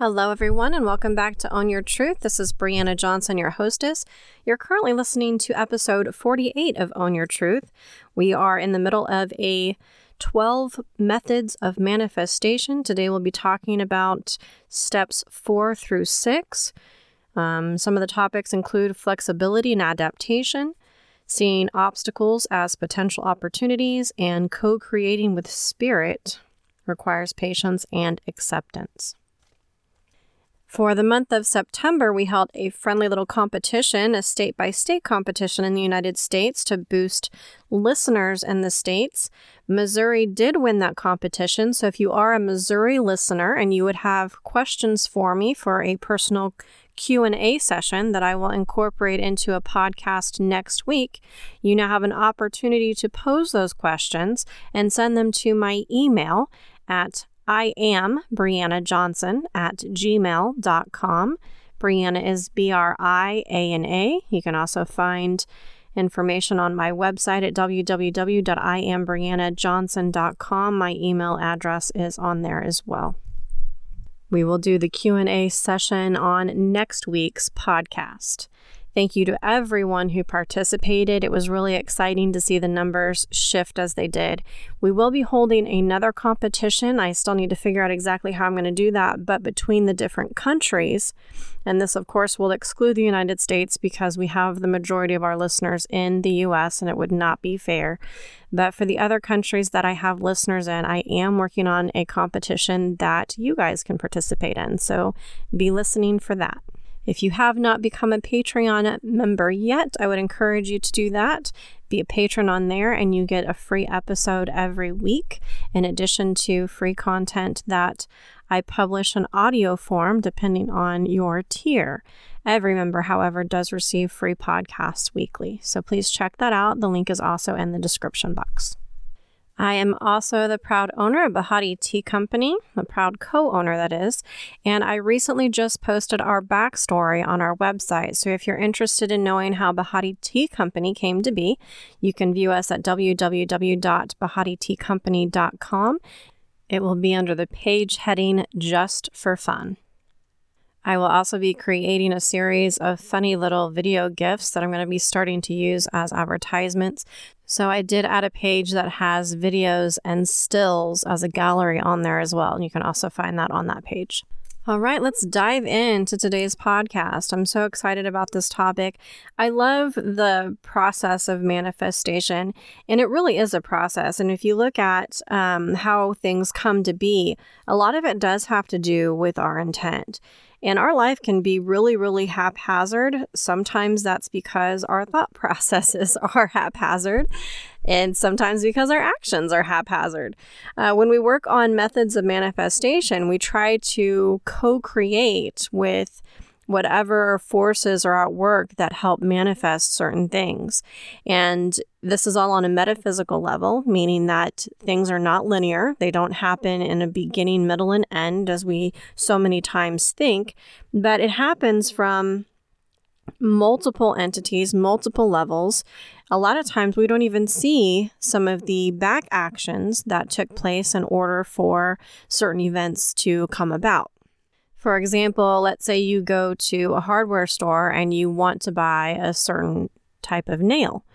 Hello, everyone, and welcome back to Own Your Truth. This is Brianna Johnson, your hostess. You're currently listening to episode 48 of Own Your Truth. We are in the middle of a 12 methods of manifestation. Today, we'll be talking about steps four through six. Um, some of the topics include flexibility and adaptation, seeing obstacles as potential opportunities, and co creating with spirit requires patience and acceptance. For the month of September, we held a friendly little competition, a state by state competition in the United States to boost listeners in the states. Missouri did win that competition. So if you are a Missouri listener and you would have questions for me for a personal Q&A session that I will incorporate into a podcast next week, you now have an opportunity to pose those questions and send them to my email at I am Brianna Johnson at gmail.com. Brianna is B R I A N A. You can also find information on my website at www.iambriannajohnson.com. My email address is on there as well. We will do the Q&A session on next week's podcast. Thank you to everyone who participated. It was really exciting to see the numbers shift as they did. We will be holding another competition. I still need to figure out exactly how I'm going to do that, but between the different countries, and this, of course, will exclude the United States because we have the majority of our listeners in the US and it would not be fair. But for the other countries that I have listeners in, I am working on a competition that you guys can participate in. So be listening for that. If you have not become a Patreon member yet, I would encourage you to do that. Be a patron on there, and you get a free episode every week, in addition to free content that I publish in audio form depending on your tier. Every member, however, does receive free podcasts weekly. So please check that out. The link is also in the description box. I am also the proud owner of Bahati Tea Company, the proud co owner, that is. And I recently just posted our backstory on our website. So if you're interested in knowing how Bahati Tea Company came to be, you can view us at www.bahatiTeaCompany.com. It will be under the page heading Just for Fun. I will also be creating a series of funny little video gifts that I'm going to be starting to use as advertisements. So I did add a page that has videos and stills as a gallery on there as well. And you can also find that on that page. All right, let's dive into today's podcast. I'm so excited about this topic. I love the process of manifestation, and it really is a process. And if you look at um, how things come to be, a lot of it does have to do with our intent. And our life can be really, really haphazard. Sometimes that's because our thought processes are haphazard, and sometimes because our actions are haphazard. Uh, when we work on methods of manifestation, we try to co create with whatever forces are at work that help manifest certain things. And this is all on a metaphysical level, meaning that things are not linear. They don't happen in a beginning, middle, and end as we so many times think, but it happens from multiple entities, multiple levels. A lot of times we don't even see some of the back actions that took place in order for certain events to come about. For example, let's say you go to a hardware store and you want to buy a certain type of nail.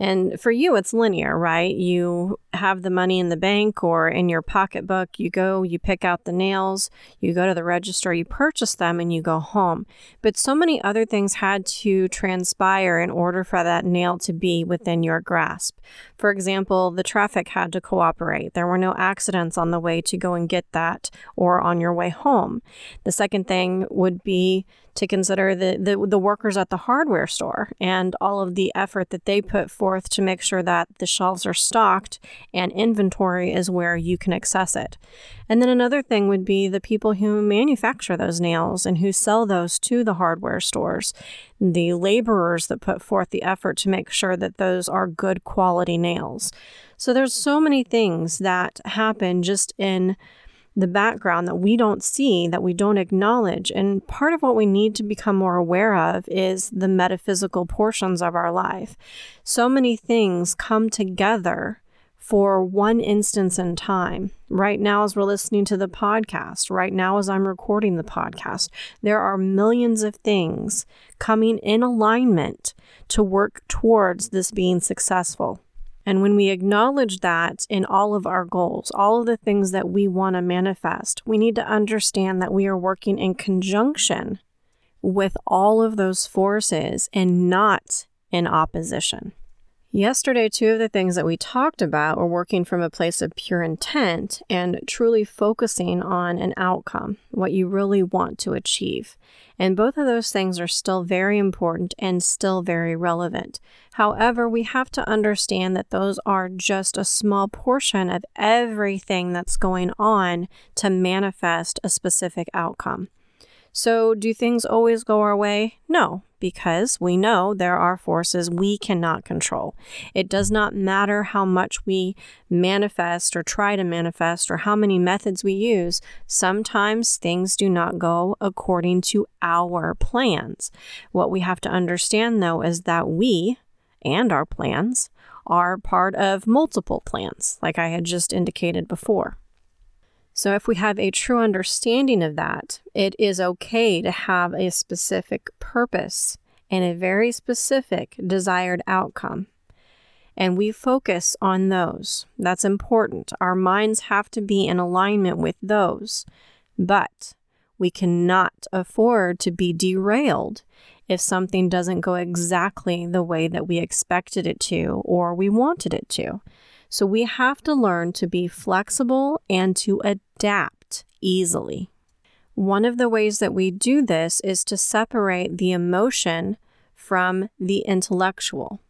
And for you, it's linear, right? You have the money in the bank or in your pocketbook. You go, you pick out the nails, you go to the register, you purchase them, and you go home. But so many other things had to transpire in order for that nail to be within your grasp. For example, the traffic had to cooperate. There were no accidents on the way to go and get that or on your way home. The second thing would be to consider the, the, the workers at the hardware store and all of the effort that they put forth to make sure that the shelves are stocked and inventory is where you can access it. And then another thing would be the people who manufacture those nails and who sell those to the hardware stores, the laborers that put forth the effort to make sure that those are good quality nails. So there's so many things that happen just in the background that we don't see, that we don't acknowledge. And part of what we need to become more aware of is the metaphysical portions of our life. So many things come together for one instance in time. Right now, as we're listening to the podcast, right now, as I'm recording the podcast, there are millions of things coming in alignment to work towards this being successful. And when we acknowledge that in all of our goals, all of the things that we want to manifest, we need to understand that we are working in conjunction with all of those forces and not in opposition. Yesterday, two of the things that we talked about were working from a place of pure intent and truly focusing on an outcome, what you really want to achieve. And both of those things are still very important and still very relevant. However, we have to understand that those are just a small portion of everything that's going on to manifest a specific outcome. So, do things always go our way? No, because we know there are forces we cannot control. It does not matter how much we manifest or try to manifest or how many methods we use, sometimes things do not go according to our plans. What we have to understand, though, is that we and our plans are part of multiple plans, like I had just indicated before. So, if we have a true understanding of that, it is okay to have a specific purpose and a very specific desired outcome. And we focus on those. That's important. Our minds have to be in alignment with those. But we cannot afford to be derailed if something doesn't go exactly the way that we expected it to or we wanted it to. So we have to learn to be flexible and to adapt easily. One of the ways that we do this is to separate the emotion from the intellectual.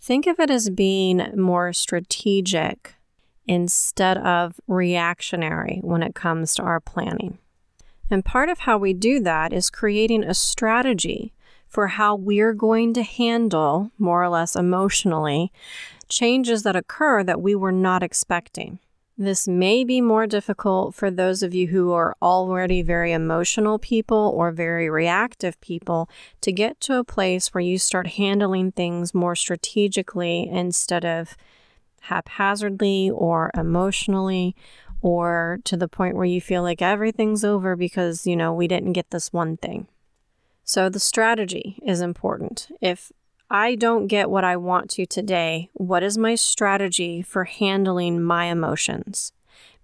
Think of it as being more strategic instead of reactionary when it comes to our planning. And part of how we do that is creating a strategy for how we're going to handle, more or less emotionally, changes that occur that we were not expecting. This may be more difficult for those of you who are already very emotional people or very reactive people to get to a place where you start handling things more strategically instead of haphazardly or emotionally or to the point where you feel like everything's over because, you know, we didn't get this one thing. So the strategy is important. If I don't get what I want to today, what is my strategy for handling my emotions?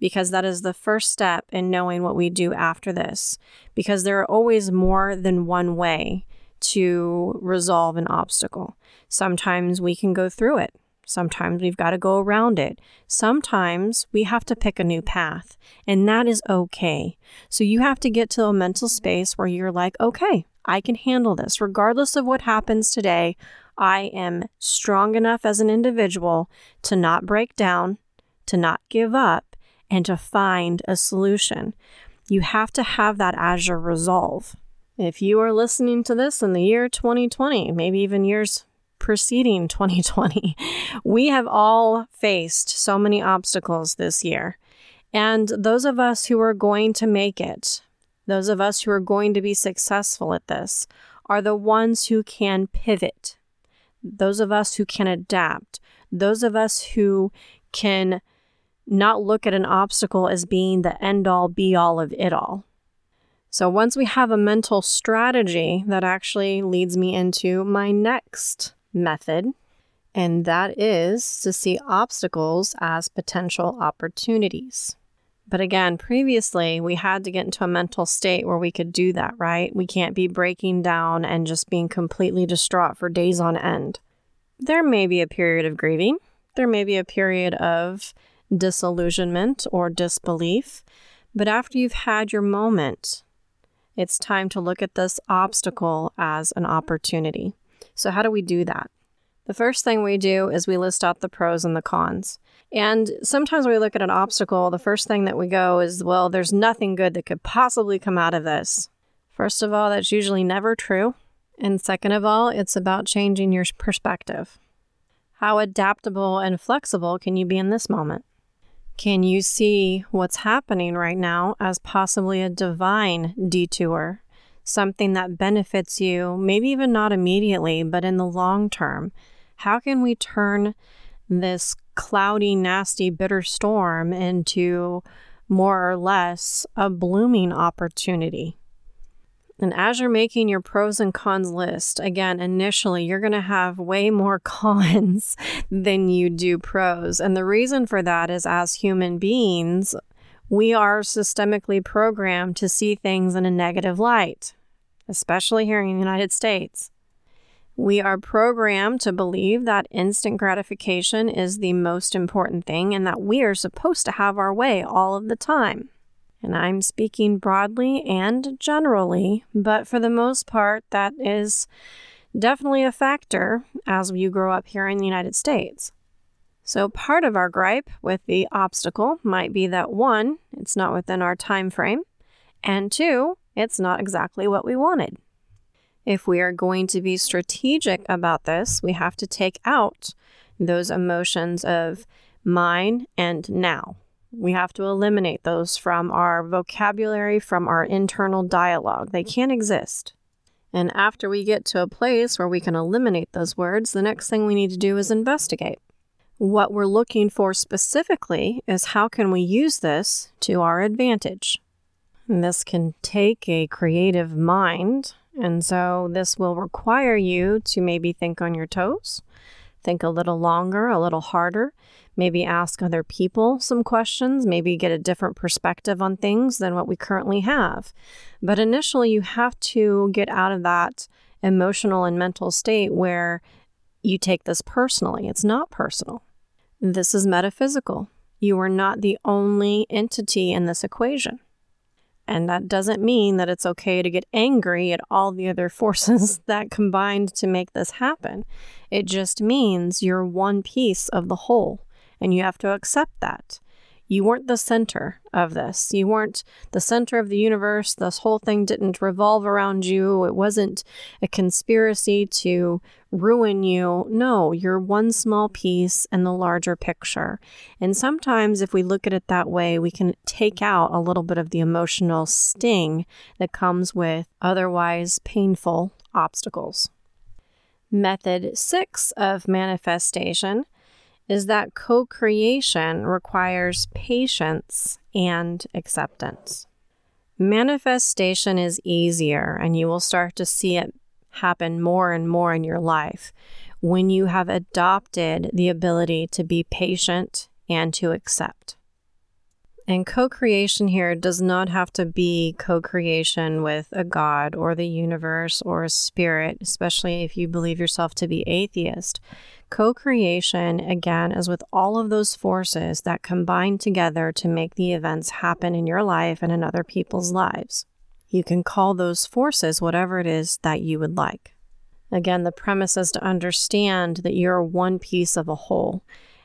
Because that is the first step in knowing what we do after this. Because there are always more than one way to resolve an obstacle. Sometimes we can go through it. Sometimes we've got to go around it. Sometimes we have to pick a new path, and that is okay. So you have to get to a mental space where you're like, okay, I can handle this. Regardless of what happens today, I am strong enough as an individual to not break down, to not give up, and to find a solution. You have to have that as your resolve. If you are listening to this in the year 2020, maybe even years preceding 2020, we have all faced so many obstacles this year. And those of us who are going to make it, those of us who are going to be successful at this are the ones who can pivot, those of us who can adapt, those of us who can not look at an obstacle as being the end all be all of it all. So, once we have a mental strategy, that actually leads me into my next method, and that is to see obstacles as potential opportunities. But again, previously we had to get into a mental state where we could do that, right? We can't be breaking down and just being completely distraught for days on end. There may be a period of grieving, there may be a period of disillusionment or disbelief, but after you've had your moment, it's time to look at this obstacle as an opportunity. So, how do we do that? The first thing we do is we list out the pros and the cons. And sometimes we look at an obstacle, the first thing that we go is, well, there's nothing good that could possibly come out of this. First of all, that's usually never true. And second of all, it's about changing your perspective. How adaptable and flexible can you be in this moment? Can you see what's happening right now as possibly a divine detour? Something that benefits you, maybe even not immediately, but in the long term. How can we turn this cloudy, nasty, bitter storm into more or less a blooming opportunity. And as you're making your pros and cons list, again, initially you're going to have way more cons than you do pros. And the reason for that is as human beings, we are systemically programmed to see things in a negative light, especially here in the United States. We are programmed to believe that instant gratification is the most important thing and that we are supposed to have our way all of the time. And I'm speaking broadly and generally, but for the most part, that is definitely a factor as you grow up here in the United States. So part of our gripe with the obstacle might be that one, it's not within our time frame, and two, it's not exactly what we wanted. If we are going to be strategic about this, we have to take out those emotions of mine and now. We have to eliminate those from our vocabulary, from our internal dialogue. They can't exist. And after we get to a place where we can eliminate those words, the next thing we need to do is investigate. What we're looking for specifically is how can we use this to our advantage? And this can take a creative mind, and so this will require you to maybe think on your toes, think a little longer, a little harder, maybe ask other people some questions, maybe get a different perspective on things than what we currently have. But initially, you have to get out of that emotional and mental state where you take this personally. It's not personal, this is metaphysical. You are not the only entity in this equation. And that doesn't mean that it's okay to get angry at all the other forces that combined to make this happen. It just means you're one piece of the whole and you have to accept that. You weren't the center of this. You weren't the center of the universe. This whole thing didn't revolve around you. It wasn't a conspiracy to ruin you. No, you're one small piece in the larger picture. And sometimes, if we look at it that way, we can take out a little bit of the emotional sting that comes with otherwise painful obstacles. Method six of manifestation is that co creation requires patience and acceptance. Manifestation is easier, and you will start to see it happen more and more in your life when you have adopted the ability to be patient and to accept. And co creation here does not have to be co creation with a God or the universe or a spirit, especially if you believe yourself to be atheist. Co creation, again, is with all of those forces that combine together to make the events happen in your life and in other people's lives. You can call those forces whatever it is that you would like. Again, the premise is to understand that you're one piece of a whole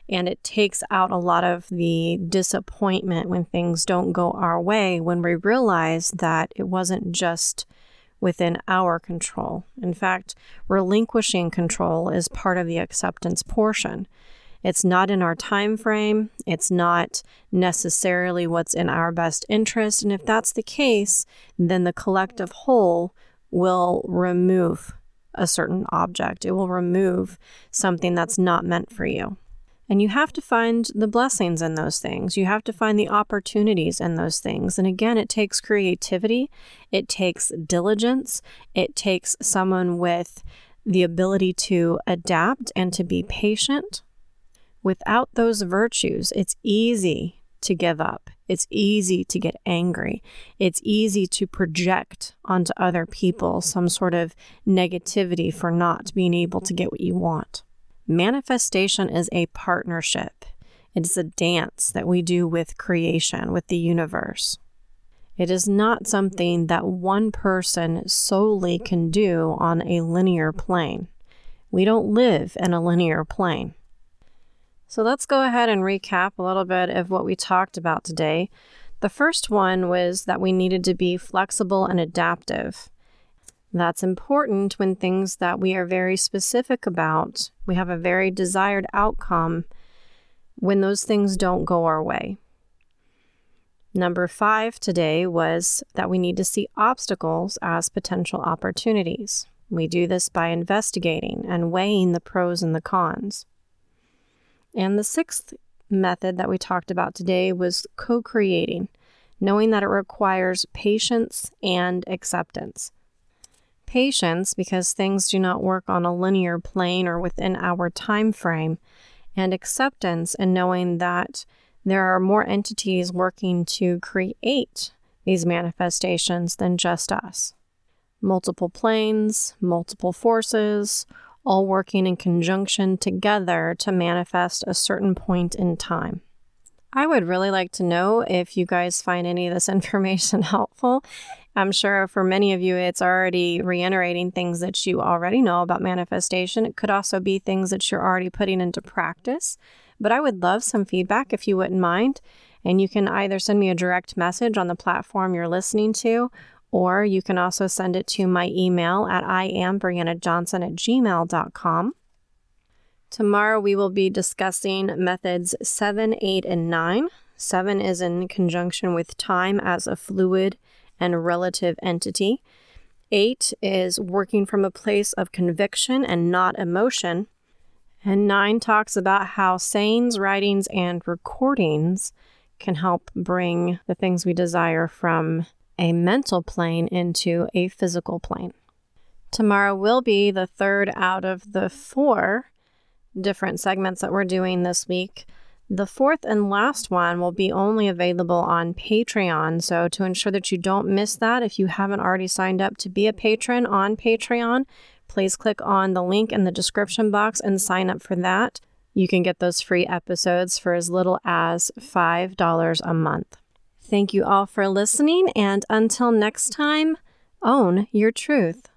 and it takes out a lot of the disappointment when things don't go our way when we realize that it wasn't just within our control. In fact, relinquishing control is part of the acceptance portion. It's not in our time frame, it's not necessarily what's in our best interest, and if that's the case, then the collective whole will remove a certain object. It will remove something that's not meant for you. And you have to find the blessings in those things. You have to find the opportunities in those things. And again, it takes creativity, it takes diligence, it takes someone with the ability to adapt and to be patient. Without those virtues, it's easy to give up. It's easy to get angry. It's easy to project onto other people some sort of negativity for not being able to get what you want. Manifestation is a partnership, it is a dance that we do with creation, with the universe. It is not something that one person solely can do on a linear plane. We don't live in a linear plane. So let's go ahead and recap a little bit of what we talked about today. The first one was that we needed to be flexible and adaptive. That's important when things that we are very specific about, we have a very desired outcome, when those things don't go our way. Number five today was that we need to see obstacles as potential opportunities. We do this by investigating and weighing the pros and the cons. And the sixth method that we talked about today was co creating, knowing that it requires patience and acceptance. Patience, because things do not work on a linear plane or within our time frame, and acceptance, and knowing that there are more entities working to create these manifestations than just us. Multiple planes, multiple forces, all working in conjunction together to manifest a certain point in time. I would really like to know if you guys find any of this information helpful. I'm sure for many of you, it's already reiterating things that you already know about manifestation. It could also be things that you're already putting into practice. But I would love some feedback if you wouldn't mind. And you can either send me a direct message on the platform you're listening to, or you can also send it to my email at iambriannajohnson at gmail.com. Tomorrow we will be discussing methods 7, 8, and 9. 7 is in conjunction with time as a fluid and relative entity. 8 is working from a place of conviction and not emotion. And 9 talks about how sayings, writings, and recordings can help bring the things we desire from a mental plane into a physical plane. Tomorrow will be the third out of the four different segments that we're doing this week. The fourth and last one will be only available on Patreon. So, to ensure that you don't miss that, if you haven't already signed up to be a patron on Patreon, please click on the link in the description box and sign up for that. You can get those free episodes for as little as $5 a month. Thank you all for listening, and until next time, own your truth.